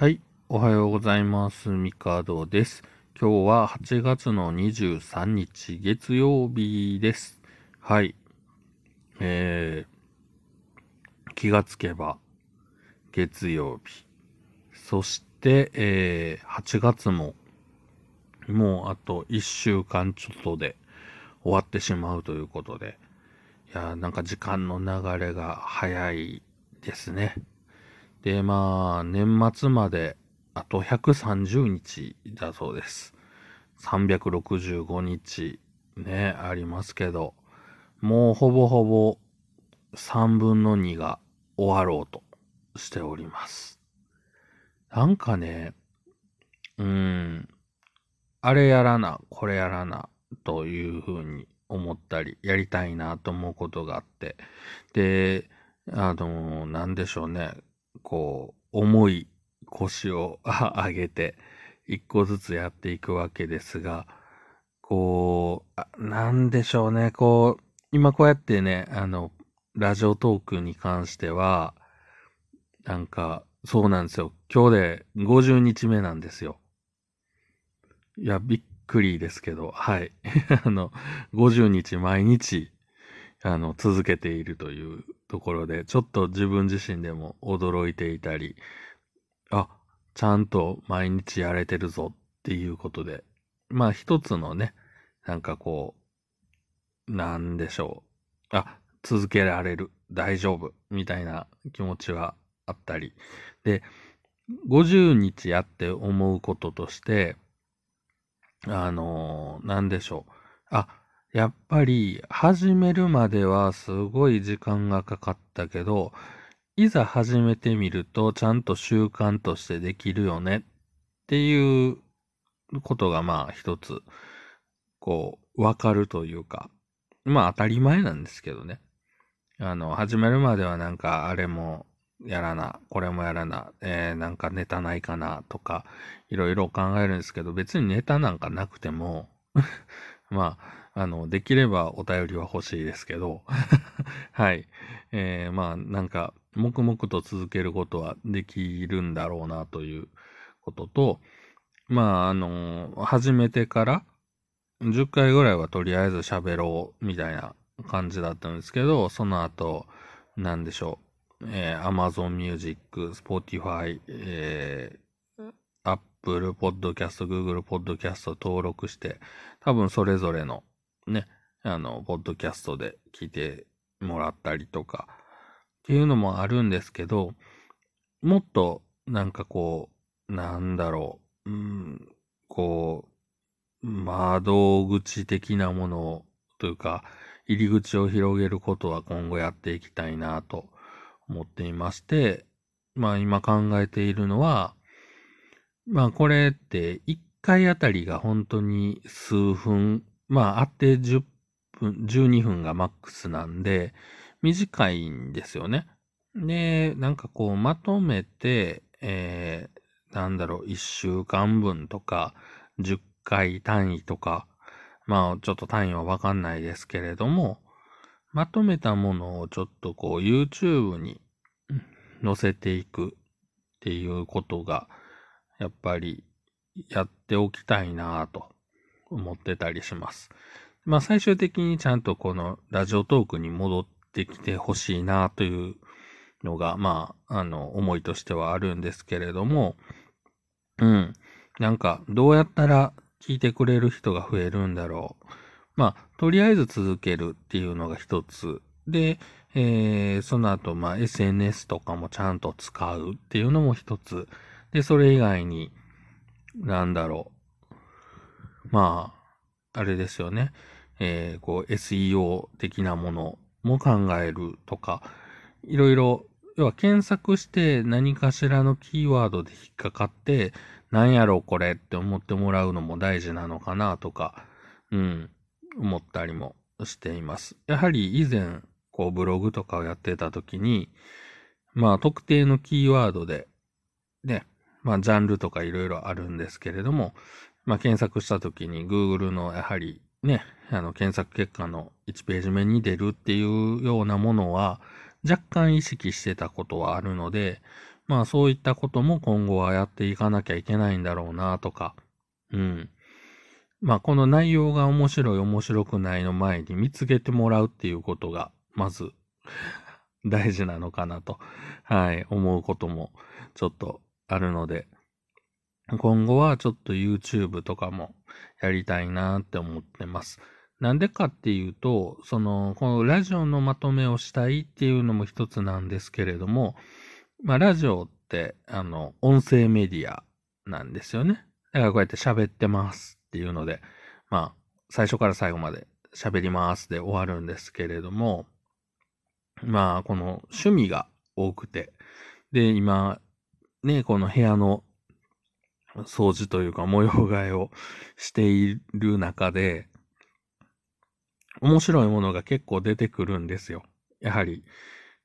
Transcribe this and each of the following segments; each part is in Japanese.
はい。おはようございます。ミカドです。今日は8月の23日月曜日です。はい。えー、気がつけば月曜日。そして、えー、8月ももうあと1週間ちょっとで終わってしまうということで、いやーなんか時間の流れが早いですね。で、まあ、年末まであと130日だそうです。365日ね、ありますけど、もうほぼほぼ3分の2が終わろうとしております。なんかね、うん、あれやらな、これやらな、というふうに思ったり、やりたいなと思うことがあって、で、あの、なんでしょうね、こう、重い腰を上げて、一個ずつやっていくわけですが、こう、なんでしょうね、こう、今こうやってね、あの、ラジオトークに関しては、なんか、そうなんですよ。今日で50日目なんですよ。いや、びっくりですけど、はい。あの、50日毎日、あの、続けているというところで、ちょっと自分自身でも驚いていたり、あ、ちゃんと毎日やれてるぞっていうことで、まあ一つのね、なんかこう、なんでしょう。あ、続けられる、大丈夫、みたいな気持ちはあったり。で、50日やって思うこととして、あのーなんでしょう。あ、やっぱり始めるまではすごい時間がかかったけど、いざ始めてみるとちゃんと習慣としてできるよねっていうことがまあ一つ、こう、わかるというか、まあ当たり前なんですけどね。あの、始めるまではなんかあれもやらな、これもやらな、えー、なんかネタないかなとか、いろいろ考えるんですけど、別にネタなんかなくても、まあ、あの、できればお便りは欲しいですけど、はい。えー、まあ、なんか、黙々と続けることはできるんだろうなということと、まあ、あの、始めてから、10回ぐらいはとりあえず喋ろうみたいな感じだったんですけど、その後、なんでしょう、えー、Amazon Music、Spotify、えー、Apple Podcast、Google Podcast 登録して、多分それぞれのね、あの、ポッドキャストで聞いてもらったりとか、っていうのもあるんですけど、もっとなんかこう、なんだろう、うん、こう、窓口的なものというか、入り口を広げることは今後やっていきたいなと思っていまして、まあ今考えているのは、まあこれって1回あたりが本当に数分、まああって10分、12分がマックスなんで、短いんですよね。で、なんかこうまとめて、えー、なんだろう、1週間分とか、10回単位とか、まあちょっと単位はわかんないですけれども、まとめたものをちょっとこう YouTube に載せていくっていうことが、やっぱりやっておきたいなぁと思ってたりします。まあ最終的にちゃんとこのラジオトークに戻ってきてほしいなというのが、まあ、あの、思いとしてはあるんですけれども、うん。なんか、どうやったら聞いてくれる人が増えるんだろう。まあ、とりあえず続けるっていうのが一つ。で、えー、その後、まあ、SNS とかもちゃんと使うっていうのも一つ。で、それ以外に、なんだろう。まあ、あれですよね。えー、こう、SEO 的なものも考えるとか、いろいろ、要は検索して何かしらのキーワードで引っかかって、なんやろこれって思ってもらうのも大事なのかなとか、うん、思ったりもしています。やはり以前、こうブログとかをやってた時に、まあ特定のキーワードで、ね、まあジャンルとかいろいろあるんですけれども、まあ検索した時に Google のやはりね、あの検索結果の1ページ目に出るっていうようなものは、若干意識してたことはあるので、まあそういったことも今後はやっていかなきゃいけないんだろうなとか、うん。まあこの内容が面白い面白くないの前に見つけてもらうっていうことが、まず大事なのかなと、はい、思うこともちょっとあるので、今後はちょっと YouTube とかもやりたいなって思ってます。なんでかっていうと、その、このラジオのまとめをしたいっていうのも一つなんですけれども、まあラジオって、あの、音声メディアなんですよね。だからこうやって喋ってますっていうので、まあ、最初から最後まで喋りますで終わるんですけれども、まあ、この趣味が多くて、で、今、ね、この部屋の掃除というか模様替えをしている中で、面白いものが結構出てくるんですよ。やはり、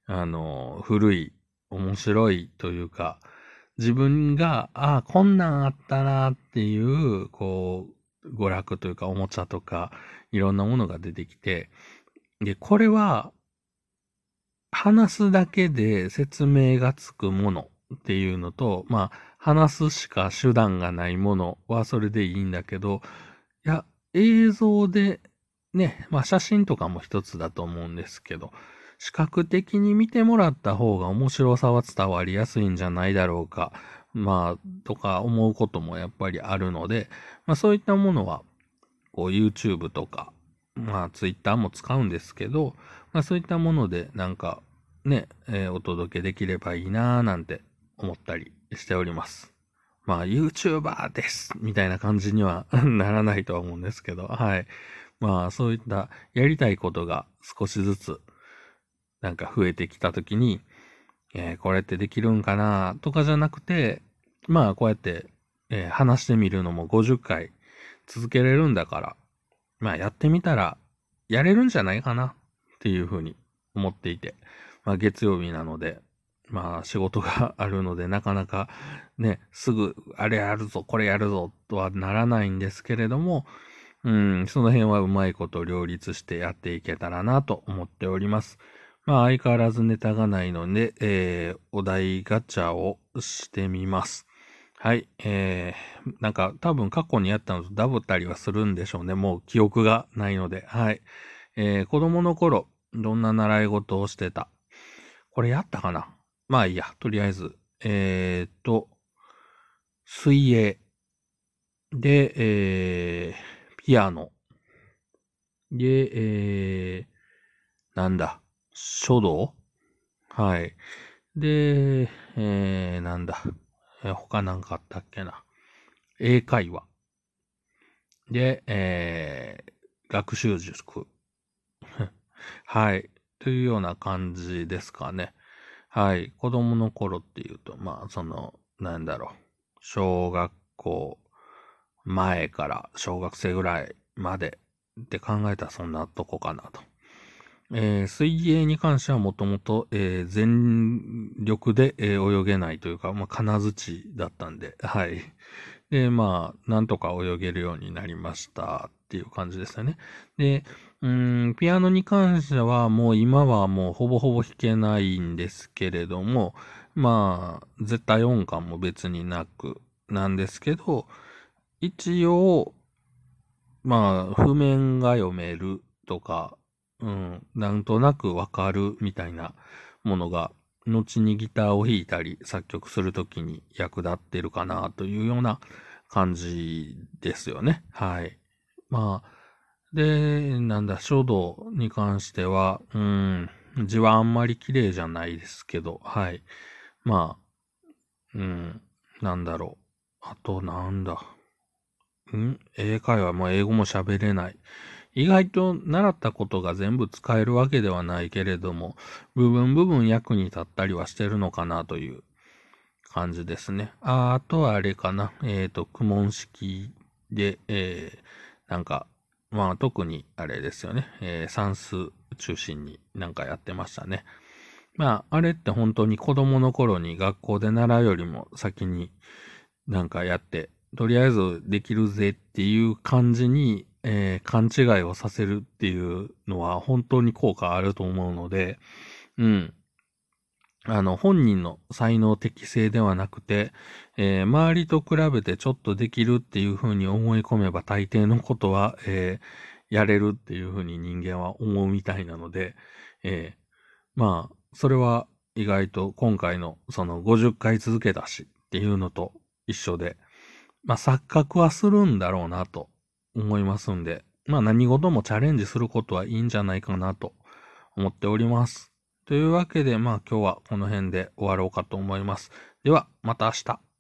あの、古い、面白いというか、自分が、ああ、こんなんあったなっていう、こう、娯楽というか、おもちゃとか、いろんなものが出てきて、で、これは、話すだけで説明がつくものっていうのと、まあ、話すしか手段がないものはそれでいいんだけど、いや、映像でね、まあ写真とかも一つだと思うんですけど、視覚的に見てもらった方が面白さは伝わりやすいんじゃないだろうか、まあ、とか思うこともやっぱりあるので、まあそういったものは、こう YouTube とか、まあ Twitter も使うんですけど、まあそういったものでなんかね、えー、お届けできればいいなーなんて思ったりしております。まあ YouTuber ですみたいな感じには ならないとは思うんですけど、はい。まあそういったやりたいことが少しずつなんか増えてきたときに、えー、これってできるんかなとかじゃなくて、まあこうやって、えー、話してみるのも50回続けれるんだから、まあやってみたらやれるんじゃないかなっていうふうに思っていて、まあ月曜日なので、まあ仕事があるのでなかなかね、すぐあれやるぞ、これやるぞとはならないんですけれども、うん、その辺はうまいこと両立してやっていけたらなと思っております。まあ相変わらずネタがないので、えー、お題ガチャをしてみます。はい。えー、なんか多分過去にやったのとダブったりはするんでしょうね。もう記憶がないので。はい。えー、子供の頃、どんな習い事をしてた？これやったかな？まあいいや。とりあえず。えーと、水泳。で、えー、ピアノ。で、えー、なんだ、書道？はい。で、えー、なんだ、えー、他なんかあったっけな。英会話。で、えー、学習塾。はい。というような感じですかね。はい。子供の頃っていうと、まあ、その、なんだろう。小学校前から小学生ぐらいまでって考えたらそんなとこかなと。えー、水泳に関してはもともと、えー、全力で、えー、泳げないというか、まあ、金槌だったんで、はい。で、まあ、なんとか泳げるようになりましたっていう感じですよね。で、うん、ピアノに関してはもう今はもうほぼほぼ弾けないんですけれども、まあ、絶対音感も別になくなんですけど、一応、まあ、譜面が読めるとか、うん、なんとなくわかるみたいなものが、後にギターを弾いたり作曲するときに役立ってるかなというような感じですよね。はい。まあ、で、なんだ、書道に関しては、うん、字はあんまり綺麗じゃないですけど、はい。まあ、うん、なんだろう。あと、なんだ。ん？英会話も英語も喋れない。意外と習ったことが全部使えるわけではないけれども、部分部分役に立ったりはしてるのかなという感じですね。ああとはあれかな。えっ、ー、と、苦問式で、えー、なんか、まあ特にあれですよね。えー、算数中心になんかやってましたね。まあ、あれって本当に子供の頃に学校で習うよりも先になんかやって、とりあえずできるぜっていう感じに、えー、勘違いをさせるっていうのは本当に効果あると思うので、うん。あの、本人の才能適性ではなくて、えー、周りと比べてちょっとできるっていうふうに思い込めば大抵のことは、えー、やれるっていうふうに人間は思うみたいなので、えー、まあ、それは意外と今回のその50回続けたしっていうのと一緒で、まあ錯覚はするんだろうなと思いますんで、まあ何事もチャレンジすることはいいんじゃないかなと思っております。というわけで、まあ今日はこの辺で終わろうかと思います。では、また明日。